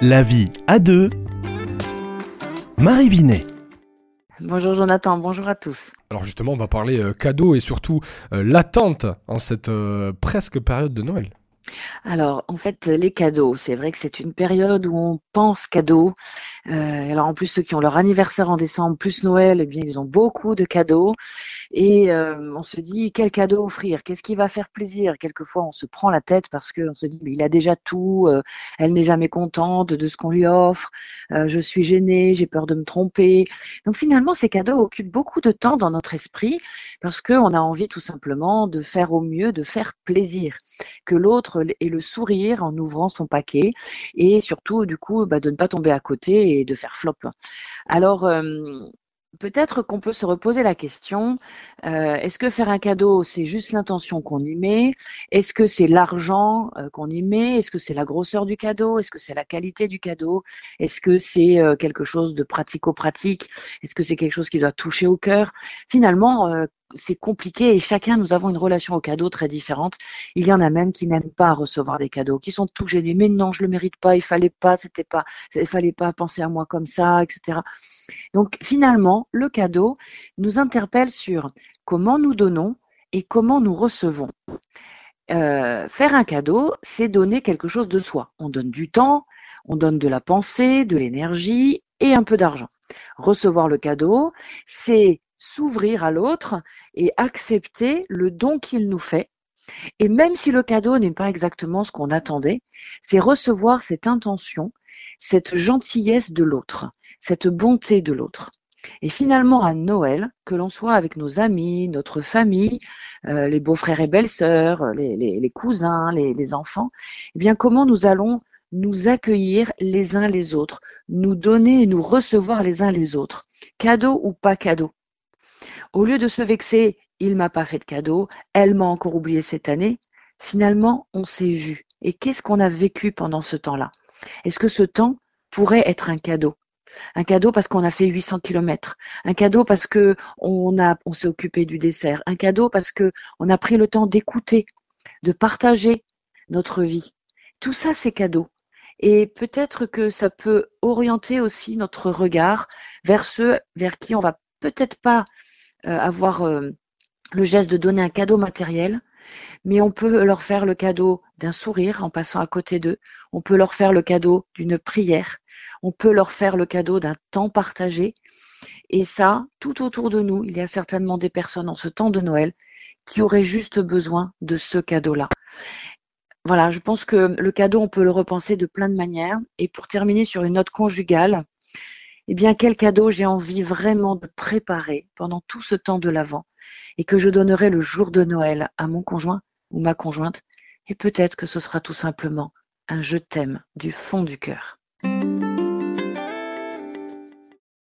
La vie à deux. Marie Binet. Bonjour Jonathan, bonjour à tous. Alors justement, on va parler euh, cadeaux et surtout euh, l'attente en cette euh, presque période de Noël. Alors, en fait, les cadeaux, c'est vrai que c'est une période où on pense cadeaux. Euh, alors, en plus, ceux qui ont leur anniversaire en décembre, plus Noël, eh bien, ils ont beaucoup de cadeaux. Et euh, on se dit, quel cadeau offrir? Qu'est-ce qui va faire plaisir? Quelquefois, on se prend la tête parce qu'on se dit, mais il a déjà tout, euh, elle n'est jamais contente de ce qu'on lui offre, je suis gênée, j'ai peur de me tromper. Donc, finalement, ces cadeaux occupent beaucoup de temps dans notre esprit parce qu'on a envie tout simplement de faire au mieux, de faire plaisir, que l'autre et le sourire en ouvrant son paquet et surtout du coup bah, de ne pas tomber à côté de faire flop. Alors euh, peut-être qu'on peut se reposer la question, euh, est-ce que faire un cadeau, c'est juste l'intention qu'on y met? Est-ce que c'est l'argent euh, qu'on y met? Est-ce que c'est la grosseur du cadeau? Est-ce que c'est la qualité du cadeau? Est-ce que c'est quelque chose de pratico-pratique? Est-ce que c'est quelque chose qui doit toucher au cœur? Finalement, c'est compliqué et chacun, nous avons une relation au cadeau très différente. Il y en a même qui n'aiment pas recevoir des cadeaux, qui sont tout gênés. Mais non, je le mérite pas, il fallait pas, c'était pas, il fallait pas penser à moi comme ça, etc. Donc finalement, le cadeau nous interpelle sur comment nous donnons et comment nous recevons. Euh, faire un cadeau, c'est donner quelque chose de soi. On donne du temps, on donne de la pensée, de l'énergie et un peu d'argent. Recevoir le cadeau, c'est s'ouvrir à l'autre et accepter le don qu'il nous fait. Et même si le cadeau n'est pas exactement ce qu'on attendait, c'est recevoir cette intention, cette gentillesse de l'autre, cette bonté de l'autre. Et finalement, à Noël, que l'on soit avec nos amis, notre famille, euh, les beaux-frères et belles-sœurs, les, cousins, les, enfants, eh bien, comment nous allons nous accueillir les uns les autres, nous donner et nous recevoir les uns les autres, cadeau ou pas cadeau? Au lieu de se vexer, il m'a pas fait de cadeau, elle m'a encore oublié cette année, finalement, on s'est vu. Et qu'est-ce qu'on a vécu pendant ce temps-là? Est-ce que ce temps pourrait être un cadeau? Un cadeau parce qu'on a fait 800 kilomètres. Un cadeau parce que on s'est occupé du dessert. Un cadeau parce que on a pris le temps d'écouter, de partager notre vie. Tout ça, c'est cadeau. Et peut-être que ça peut orienter aussi notre regard vers ceux vers qui on va peut-être pas avoir euh, le geste de donner un cadeau matériel, mais on peut leur faire le cadeau d'un sourire en passant à côté d'eux, on peut leur faire le cadeau d'une prière, on peut leur faire le cadeau d'un temps partagé. Et ça, tout autour de nous, il y a certainement des personnes en ce temps de Noël qui auraient juste besoin de ce cadeau-là. Voilà, je pense que le cadeau, on peut le repenser de plein de manières. Et pour terminer sur une note conjugale, eh bien, quel cadeau j'ai envie vraiment de préparer pendant tout ce temps de l'Avent et que je donnerai le jour de Noël à mon conjoint ou ma conjointe. Et peut-être que ce sera tout simplement un je t'aime du fond du cœur.